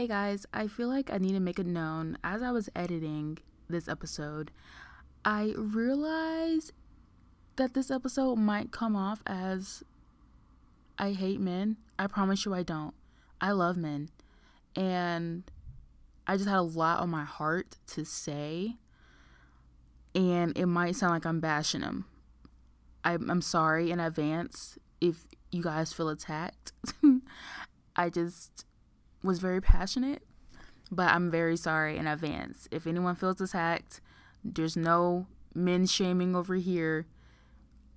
Hey guys, I feel like I need to make it known as I was editing this episode, I realized that this episode might come off as I hate men. I promise you I don't. I love men. And I just had a lot on my heart to say. And it might sound like I'm bashing them. I'm, I'm sorry in advance if you guys feel attacked. I just was very passionate, but I'm very sorry in advance. If anyone feels attacked, there's no men shaming over here.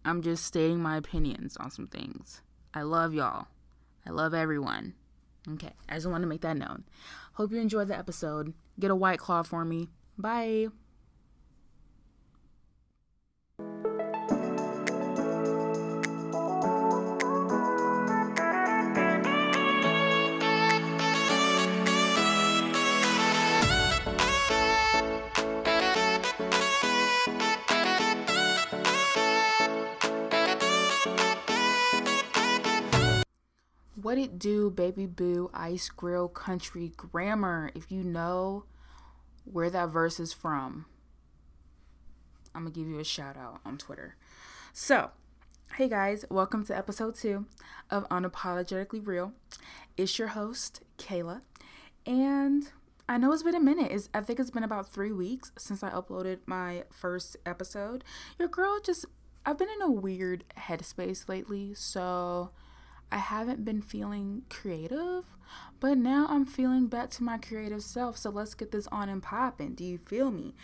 I'm just stating my opinions on some things. I love y'all. I love everyone. Okay, I just want to make that known. Hope you enjoyed the episode. Get a white claw for me. Bye. What it do, baby boo, ice grill country grammar? If you know where that verse is from, I'm gonna give you a shout out on Twitter. So, hey guys, welcome to episode two of Unapologetically Real. It's your host, Kayla, and I know it's been a minute. It's, I think it's been about three weeks since I uploaded my first episode. Your girl just, I've been in a weird headspace lately, so I haven't been feeling creative, but now I'm feeling back to my creative self. So let's get this on and popping. Do you feel me?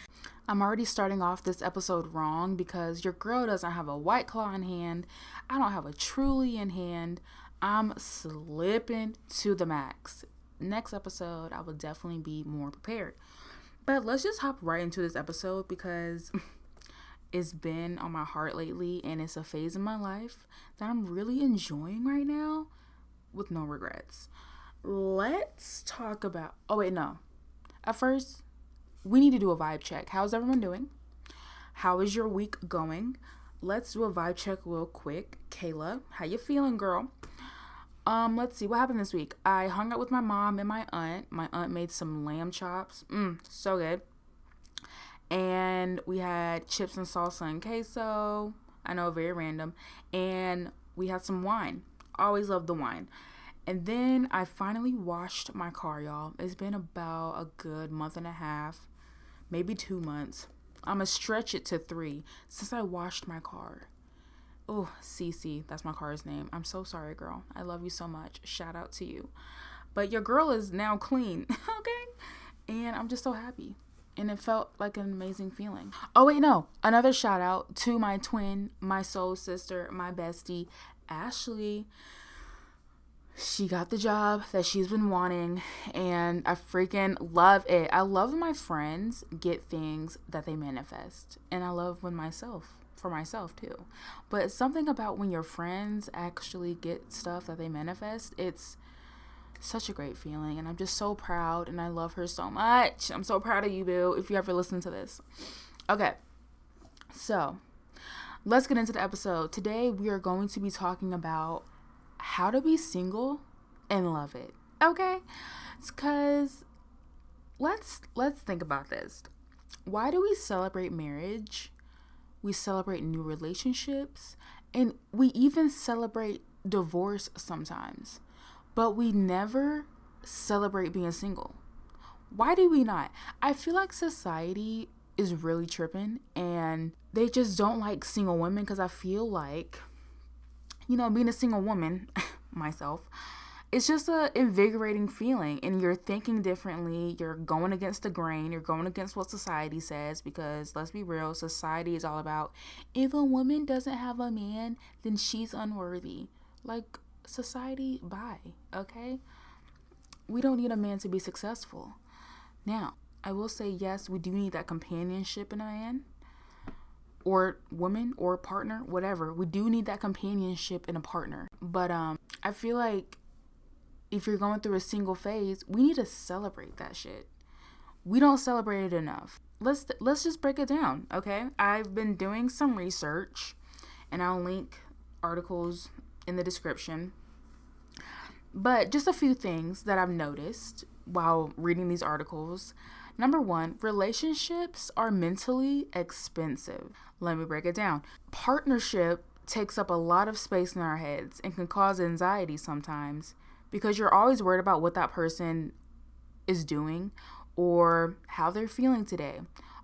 I'm already starting off this episode wrong because your girl doesn't have a white claw in hand. I don't have a truly in hand. I'm slipping to the max. Next episode, I will definitely be more prepared. But let's just hop right into this episode because it's been on my heart lately and it's a phase in my life that I'm really enjoying right now with no regrets. Let's talk about Oh wait, no. At first, we need to do a vibe check. How's everyone doing? How is your week going? Let's do a vibe check real quick. Kayla, how you feeling, girl? Um, let's see what happened this week. I hung out with my mom and my aunt. My aunt made some lamb chops. Mmm, so good and we had chips and salsa and queso. I know, very random. And we had some wine. Always love the wine. And then I finally washed my car, y'all. It's been about a good month and a half, maybe two months. I'm gonna stretch it to three since I washed my car. Oh, Cece, that's my car's name. I'm so sorry, girl. I love you so much. Shout out to you. But your girl is now clean, okay? And I'm just so happy and it felt like an amazing feeling. Oh, wait, no. Another shout out to my twin, my soul sister, my bestie, Ashley. She got the job that she's been wanting, and I freaking love it. I love when my friends get things that they manifest, and I love when myself for myself too. But something about when your friends actually get stuff that they manifest, it's such a great feeling and i'm just so proud and i love her so much. I'm so proud of you boo if you ever listen to this. Okay so let's get into the episode. Today we are going to be talking about how to be single and love it okay? Because let's let's think about this. Why do we celebrate marriage we celebrate new relationships and we even celebrate divorce sometimes but we never celebrate being single. Why do we not? I feel like society is really tripping and they just don't like single women because I feel like, you know, being a single woman, myself, it's just a invigorating feeling and you're thinking differently you're going against the grain you're going against what society says because let's be real society is all about if a woman doesn't have a man then she's unworthy like society by, okay? We don't need a man to be successful. Now, I will say yes, we do need that companionship in a man or woman or partner, whatever. We do need that companionship in a partner. But um I feel like if you're going through a single phase, we need to celebrate that shit. We don't celebrate it enough. Let's let's just break it down, okay? I've been doing some research and I'll link articles in the description but just a few things that I've noticed while reading these articles. Number one, relationships are mentally expensive. Let me break it down. Partnership takes up a lot of space in our heads and can cause anxiety sometimes because you're always worried about what that person is doing or how they're feeling today.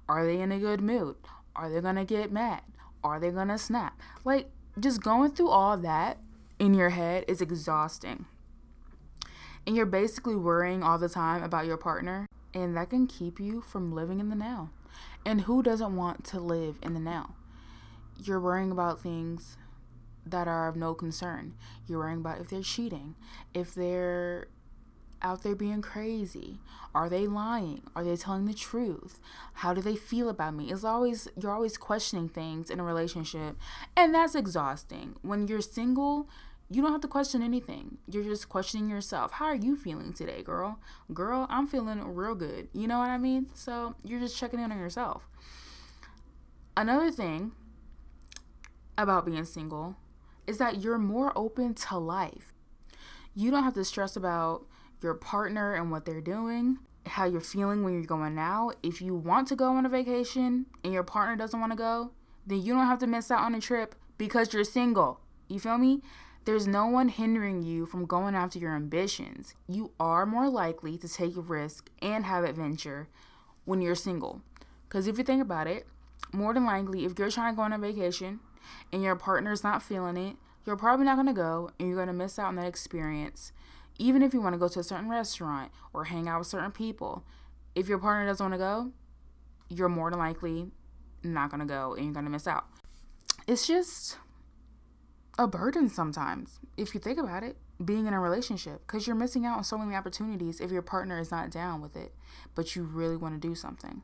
Are they in a good mood? Are they going to get mad? Are they going to snap? Like, just going through all that in your head is exhausting. And you're basically worrying all the time about your partner, and that can keep you from living in the now. And who doesn't want to live in the now? You're worrying about things that are of no concern. You're worrying about if they're cheating, if they're out there being crazy? Are they lying? Are they telling the truth? How do they feel about me? It's always you're always questioning things in a relationship, and that's exhausting. When you're single, you don't have to question anything. You're just questioning yourself. How are you feeling today, girl? Girl, I'm feeling real good. You know what I mean? So, you're just checking in on yourself. Another thing about being single is that you're more open to life. You don't have to stress about your partner and what they're doing, how you're feeling when you're going out. If you want to go on a vacation and your partner doesn't want to go, then you don't have to miss out on a trip because you're single. You feel me? There's no one hindering you from going after your ambitions. You are more likely to take a risk and have adventure when you're single. Because if you think about it, more than likely, if you're trying to go on a vacation and your partner's not feeling it, you're probably not going to go and you're going to miss out on that experience even if you want to go to a certain restaurant or hang out with certain people, if your partner doesn't want to go, you're more than likely not going to go and you're going to miss out. It's just a burden sometimes, if you think about it, being in a relationship, because you're missing out on so many opportunities if your partner is not down with it, but you really want to do something.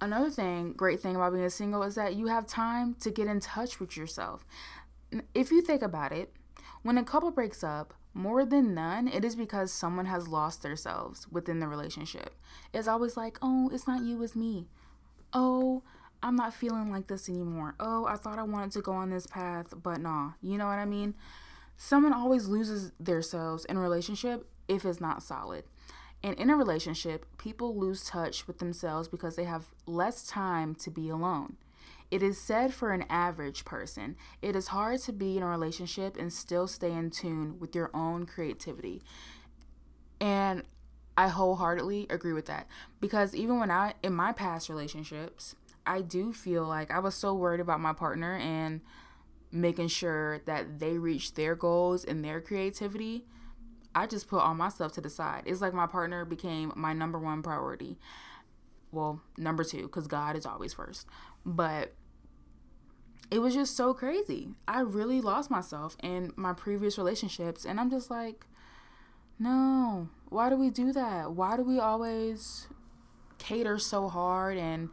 Another thing, great thing about being a single is that you have time to get in touch with yourself. If you think about it, when a couple breaks up, more than none, it is because someone has lost themselves within the relationship. It's always like, oh, it's not you, it's me. Oh, I'm not feeling like this anymore. Oh, I thought I wanted to go on this path, but nah. You know what I mean? Someone always loses themselves in a relationship if it's not solid. And in a relationship, people lose touch with themselves because they have less time to be alone. It is said for an average person, it is hard to be in a relationship and still stay in tune with your own creativity. And I wholeheartedly agree with that because even when I, in my past relationships, I do feel like I was so worried about my partner and making sure that they reach their goals and their creativity. I just put all my stuff to the side. It's like my partner became my number one priority. Well, number two, because God is always first. But it was just so crazy. I really lost myself in my previous relationships. And I'm just like, no, why do we do that? Why do we always cater so hard and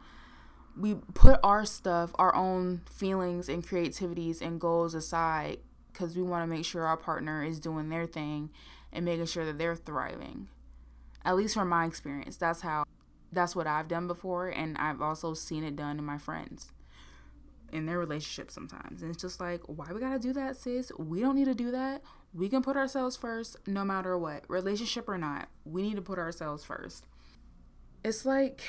we put our stuff, our own feelings and creativities and goals aside because we want to make sure our partner is doing their thing and making sure that they're thriving. At least from my experience, that's how that's what I've done before and I've also seen it done in my friends in their relationship sometimes. And it's just like, why we gotta do that, sis? We don't need to do that. We can put ourselves first no matter what, relationship or not. We need to put ourselves first. It's like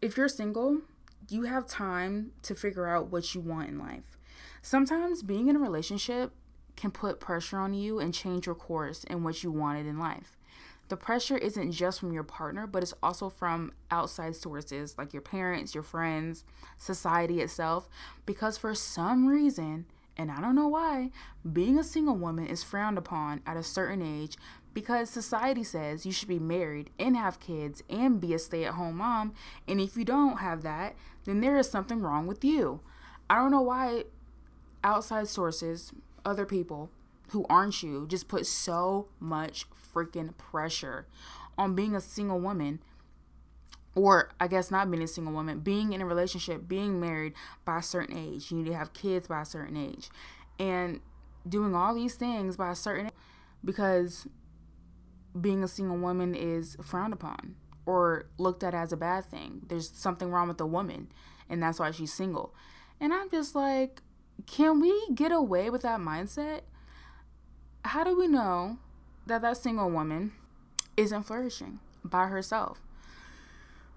if you're single, you have time to figure out what you want in life. Sometimes being in a relationship can put pressure on you and change your course and what you wanted in life the pressure isn't just from your partner, but it's also from outside sources like your parents, your friends, society itself. Because for some reason, and I don't know why, being a single woman is frowned upon at a certain age because society says you should be married and have kids and be a stay at home mom. And if you don't have that, then there is something wrong with you. I don't know why outside sources, other people who aren't you, just put so much freaking pressure on being a single woman or I guess not being a single woman, being in a relationship, being married by a certain age. You need to have kids by a certain age. And doing all these things by a certain age because being a single woman is frowned upon or looked at as a bad thing. There's something wrong with the woman and that's why she's single. And I'm just like, can we get away with that mindset? How do we know that that single woman isn't flourishing by herself.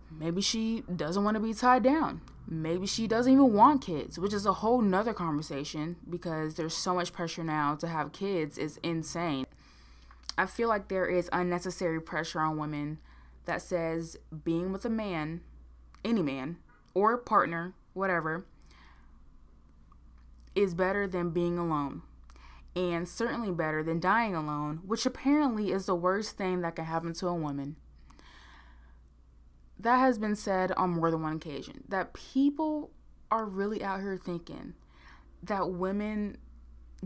Maybe she doesn't want to be tied down. Maybe she doesn't even want kids, which is a whole nother conversation because there's so much pressure now to have kids is insane. I feel like there is unnecessary pressure on women that says being with a man, any man, or partner, whatever, is better than being alone. And certainly better than dying alone, which apparently is the worst thing that can happen to a woman. That has been said on more than one occasion. That people are really out here thinking that women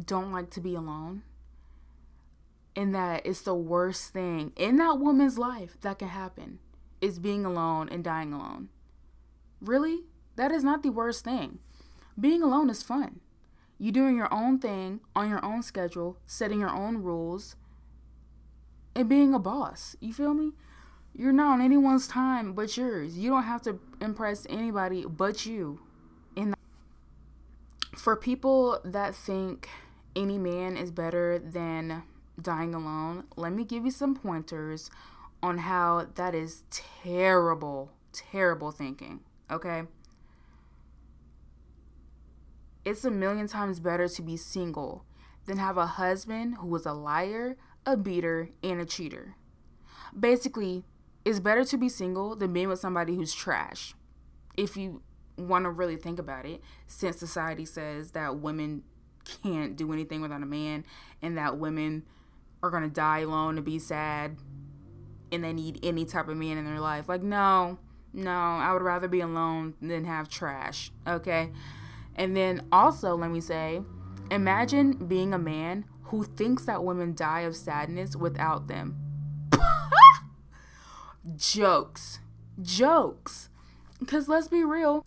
don't like to be alone and that it's the worst thing in that woman's life that can happen is being alone and dying alone. Really? That is not the worst thing. Being alone is fun. You doing your own thing on your own schedule, setting your own rules, and being a boss. You feel me? You're not on anyone's time but yours. You don't have to impress anybody but you. In for people that think any man is better than dying alone, let me give you some pointers on how that is terrible, terrible thinking. Okay? It's a million times better to be single than have a husband who is a liar, a beater, and a cheater. Basically, it's better to be single than being with somebody who's trash. If you want to really think about it, since society says that women can't do anything without a man and that women are to die alone and be sad and they need any type of man in their life. Like, no, no, I would rather be alone than have trash. Okay. And then also, let me say, imagine being a man who thinks that women die of sadness without them. Jokes. Jokes. Because let's be real,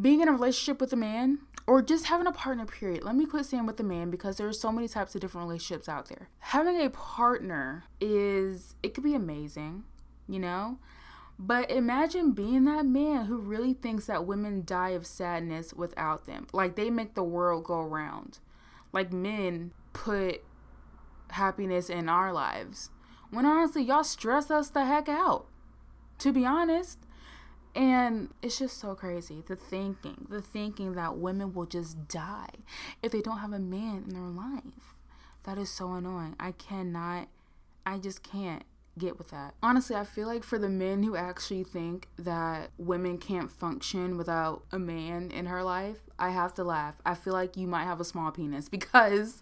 being in a relationship with a man or just having a partner, period. Let me quit saying with a man because there are so many types of different relationships out there. Having a partner is, it could be amazing, you know? But imagine being that man who really thinks that women die of sadness without them. Like they make the world go round. Like men put happiness in our lives. When honestly, y'all stress us the heck out. To be honest. And it's just so crazy. The thinking, the thinking that women will just die if they don't have a man in their life. That is so annoying. I cannot, I just can't get with that. Honestly, I feel like for the men who actually think that women can't function without a man in her life, I have to laugh. I feel like you might have a small penis because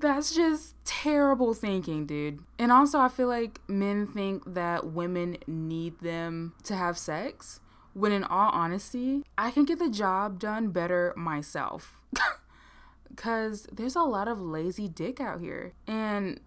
that's just terrible thinking, dude. And also, I feel like men think that women need them to have sex. When in all honesty, I can get the job done better myself. Because there's a lot of lazy dick out here. And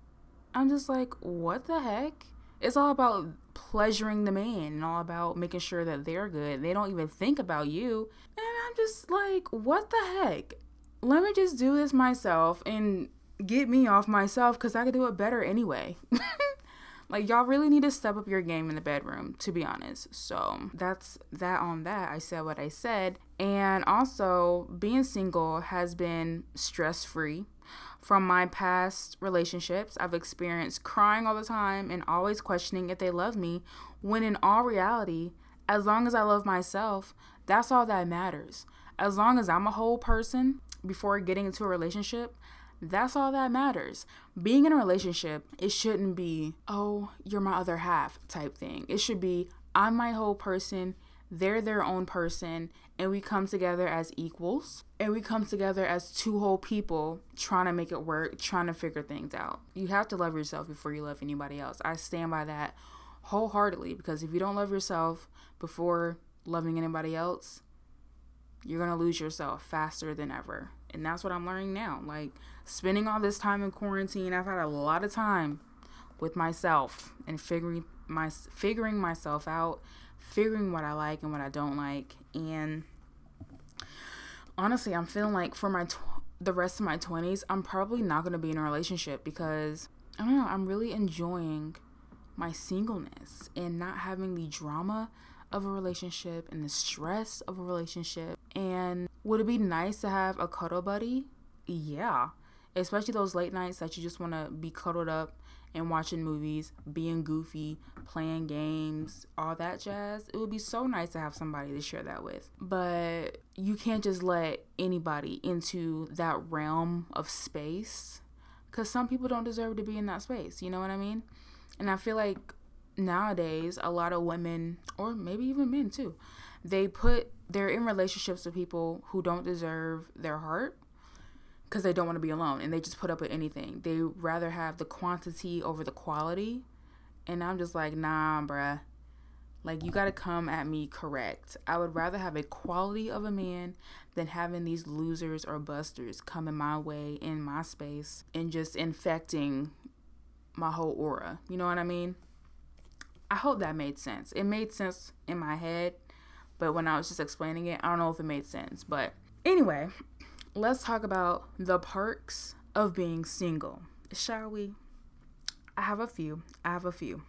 I'm just like, what the heck? It's all about pleasuring the man and all about making sure that they're good. They don't even think about you. And I'm just like, what the heck? Let me just do this myself and get me off myself because I could do it better anyway. like, y'all really need to step up your game in the bedroom, to be honest. So, that's that on that. I said what I said. And also, being single has been stress free from my past relationships, I've experienced crying all the time and always questioning if they love me, when in all reality, as long as I love myself, that's all that matters. As long as I'm a whole person before getting into a relationship, that's all that matters. Being in a relationship, it shouldn't be, oh, you're my other half type thing. It should be, I'm my whole person, they're their own person, and we come together as equals and we come together as two whole people trying to make it work, trying to figure things out. You have to love yourself before you love anybody else. I stand by that wholeheartedly because if you don't love yourself before loving anybody else, you're going to lose yourself faster than ever. And that's what I'm learning now. Like spending all this time in quarantine, I've had a lot of time with myself and figuring my figuring myself out, figuring what I like and what I don't like and honestly, I'm feeling like for my tw- the rest of my 20s, I'm probably not going to be in a relationship because I don't know, I'm really enjoying my singleness and not having the drama of a relationship and the stress of a relationship. And would it be nice to have a cuddle buddy? Yeah. Especially those late nights that you just want to be cuddled up and watching movies, being goofy, playing games, all that jazz. It would be so nice to have somebody to share that with. But you can't just let anybody into that realm of space because some people don't deserve to be in that space. You know what I mean? And I feel like nowadays, a lot of women, or maybe even men too, they put, they're in relationships with people who don't deserve their heart because they don't want to be alone and they just put up with anything. They rather have the quantity over the quality. And I'm just like, nah, bruh. Like, you got to come at me correct. I would rather have a quality of a man than having these losers or busters coming my way in my space and just infecting my whole aura. You know what I mean? I hope that made sense. It made sense in my head, but when I was just explaining it, I don't know if it made sense. But anyway, let's talk about the perks of being single, shall we? I have a few. I have a few.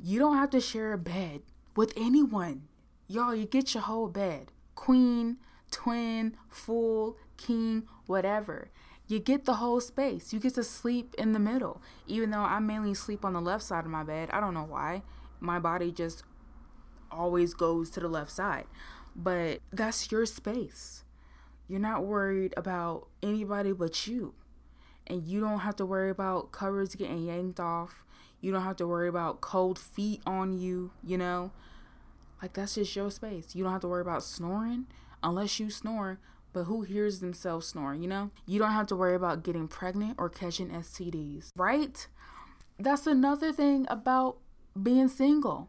You don't have to share a bed with anyone. Y'all, you get your whole bed queen, twin, full, king, whatever. You get the whole space. You get to sleep in the middle. Even though I mainly sleep on the left side of my bed. I don't know why. My body just always goes to the left side. But that's your space. You're not worried about anybody but you. And you don't have to worry about covers getting yanked off. You don't have to worry about cold feet on you, you know? Like that's just your space. You don't have to worry about snoring unless you snore, but who hears themselves snoring, you know? You don't have to worry about getting pregnant or catching STDs, right? That's another thing about being single.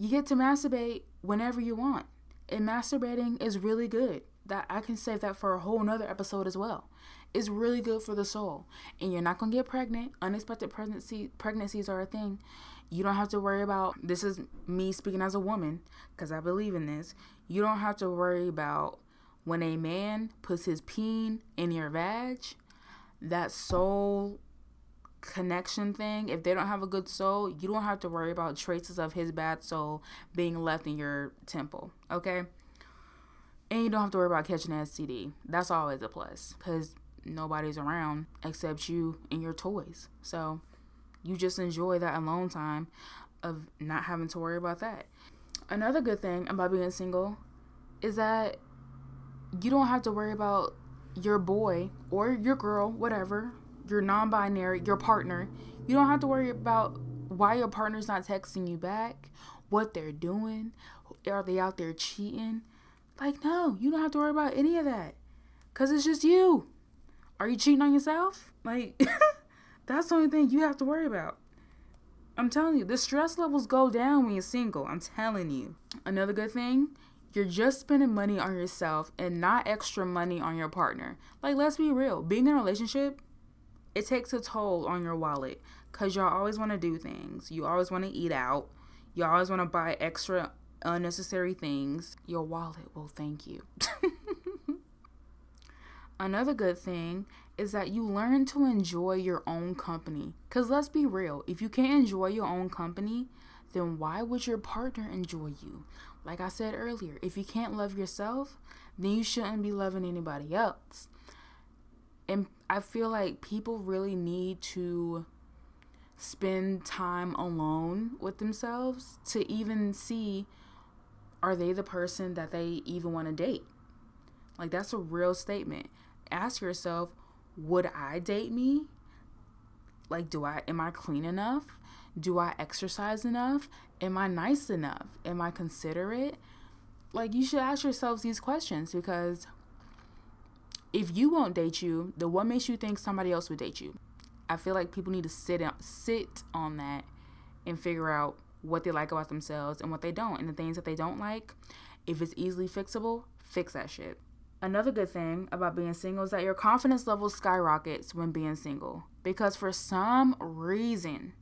You get to masturbate whenever you want. And masturbating is really good that I can save that for a whole nother episode as well. It's really good for the soul. And you're not gonna get pregnant. Unexpected pregnancy pregnancies are a thing. You don't have to worry about this is me speaking as a woman, because I believe in this. You don't have to worry about when a man puts his peen in your vag, that soul connection thing, if they don't have a good soul, you don't have to worry about traces of his bad soul being left in your temple. Okay? And you don't have to worry about catching an STD. That's always a plus because nobody's around except you and your toys. So you just enjoy that alone time of not having to worry about that. Another good thing about being single is that you don't have to worry about your boy or your girl, whatever, your non binary, your partner. You don't have to worry about why your partner's not texting you back, what they're doing, are they out there cheating like, no, you don't have to worry about any of that. Because it's just you. Are you cheating on yourself? Like, that's the only thing you have to worry about. I'm telling you, the stress levels go down when you're single. I'm telling you. Another good thing, you're just spending money on yourself and not extra money on your partner. Like, let's be real. Being in a relationship, it takes a toll on your wallet because y'all always want to do things. You always want to eat out. You always want to buy extra unnecessary things, your wallet will thank you. Another good thing is that you learn to enjoy your own company. Because let's be real, if you can't enjoy your own company, then why would your partner enjoy you? Like I said earlier, if you can't love yourself, then you shouldn't be loving anybody else. And I feel like people really need to spend time alone with themselves to even see are they the person that they even want to date? Like that's a real statement. Ask yourself, would I date me? Like do I am I clean enough? Do I exercise enough? Am I nice enough? Am I considerate? Like you should ask yourselves these questions because if you won't date you, then what makes you think somebody else would date you? I feel like people need to sit on, sit on that and figure out what they like about themselves and what they don't. And the things that they don't like, if it's easily fixable, fix that shit. Another good thing about being single is that your confidence level skyrockets when being single. Because for some reason,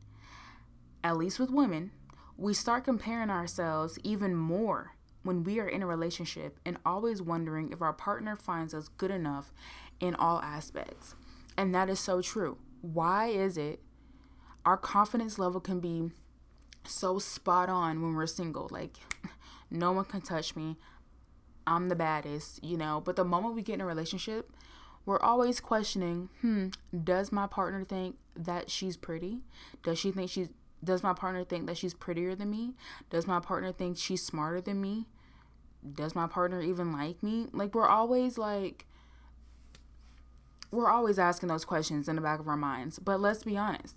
at least with women, we start comparing ourselves even more when we are in a relationship and always wondering if our partner finds us good enough in all aspects. And that is so true. Why is it our confidence level can be so spot on when we're single. Like, no one can touch me. I'm the baddest, you know. But the moment we get in a relationship, we're always questioning, hmm, does my partner think that she's pretty? Does she think she's does my partner think that she's prettier than me? Does my partner think she's smarter than me? Does my partner even like me? Like we're always like we're always asking those questions in the back of our minds. But let's be honest.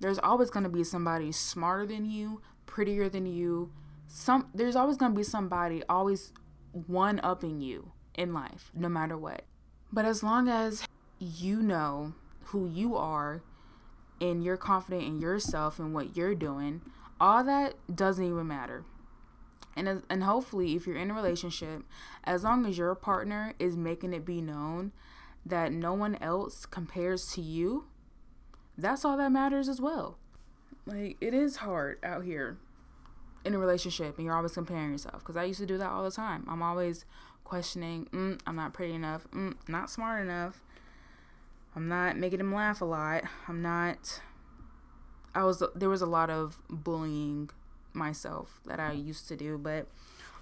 There's always going to be somebody smarter than you, prettier than you. Some there's always going to be somebody always one upping you in life, no matter what. But as long as you know who you are and you're confident in yourself and what you're doing, all that doesn't even matter. And and hopefully if you're in a relationship, as long as your partner is making it be known that no one else compares to you, that's all that matters as well. Like it is hard out here in a relationship and you're always comparing yourself because I used to do that all the time. I'm always questioning, mm, I'm not pretty enough, mm, not smart enough. I'm not making him laugh a lot. I'm not I was there was a lot of bullying myself that I used to do, but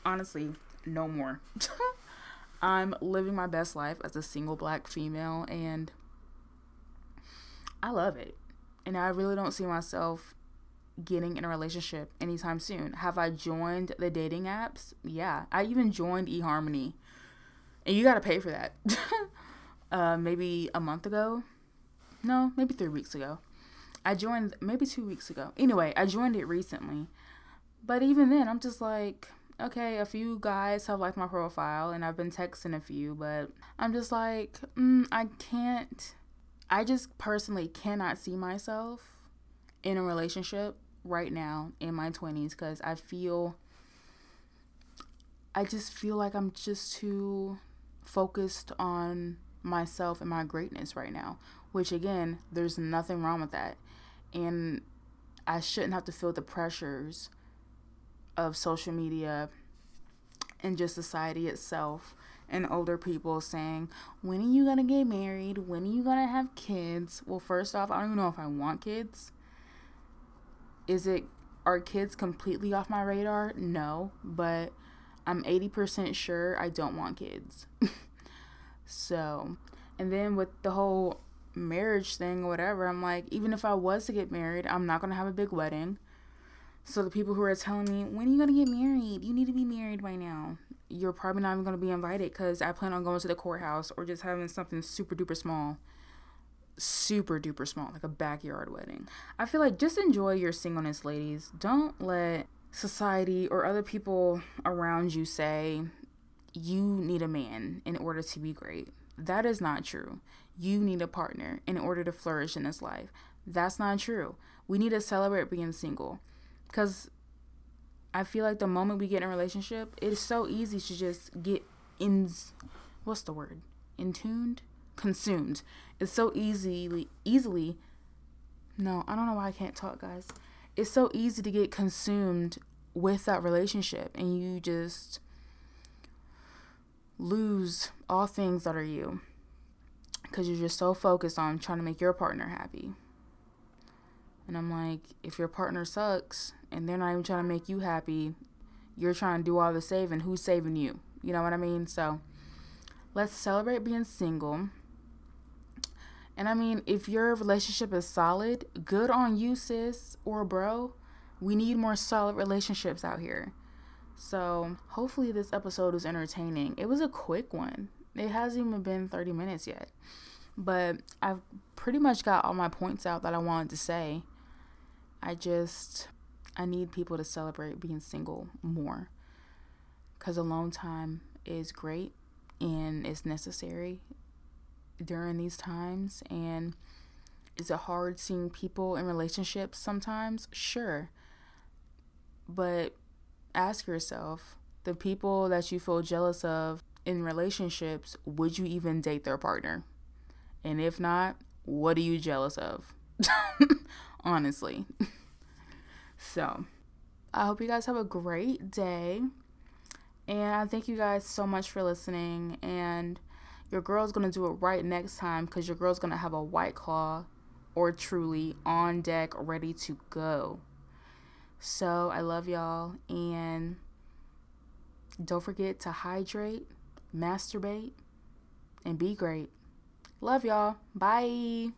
honestly, no more. I'm living my best life as a single black female and I love it. And I really don't see myself getting in a relationship anytime soon. Have I joined the dating apps? Yeah. I even joined eHarmony. And you got to pay for that. uh, maybe a month ago. No, maybe three weeks ago. I joined maybe two weeks ago. Anyway, I joined it recently. But even then, I'm just like, okay, a few guys have liked my profile and I've been texting a few, but I'm just like, mm, I can't, I just personally cannot see myself in a relationship right now in my 20s because I feel, I just feel like I'm just too focused on myself and my greatness right now, which again, there's nothing wrong with that. And I shouldn't have to feel the pressures of social media and just society itself and older people saying, When are you gonna get married? When are you gonna have kids? Well, first off, I don't even know if I want kids. Is it, are kids completely off my radar? No, but I'm 80% sure I don't want kids. so, and then with the whole marriage thing or whatever, I'm like, even if I was to get married, I'm not gonna have a big wedding. So the people who are telling me, when are you gonna get married? You need to be married by now. You're probably not even gonna be invited because I plan on going to the courthouse or just having something super duper small. Super duper small, like a backyard wedding. I feel like just enjoy your singleness, ladies. Don't let society or other people around you say you need a man in order to be great. That is not true. You need a partner in order to flourish in this life. That's not true. We need to celebrate being single. Because I feel like the moment we get in a relationship, it's so easy to just get in. What's the word? Intuned? Consumed. It's so easily, easily. No, I don't know why I can't talk, guys. It's so easy to get consumed with that relationship and you just lose all things that are you because you're just so focused on trying to make your partner happy. And I'm like, if your partner sucks, and they're not even trying to make you happy. You're trying to do all the saving. Who's saving you? You know what I mean? So let's celebrate being single. And I mean, if your relationship is solid, good on you, sis or bro. We need more solid relationships out here. So hopefully, this episode was entertaining. It was a quick one, it hasn't even been 30 minutes yet. But I've pretty much got all my points out that I wanted to say. I just I need people to celebrate being single more because alone time is great and it's necessary during these times. And is it hard seeing people in relationships sometimes? Sure. But ask yourself the people that you feel jealous of in relationships, would you even date their partner? And if not, what are you jealous of? Honestly. So, I hope you guys have a great day. And I thank you guys so much for listening. And your girl's to do it right next time because your girl's to have a White Claw or Truly on deck ready to go. So, I love y'all. And don't forget to hydrate, masturbate, and be great. Love y'all. Bye.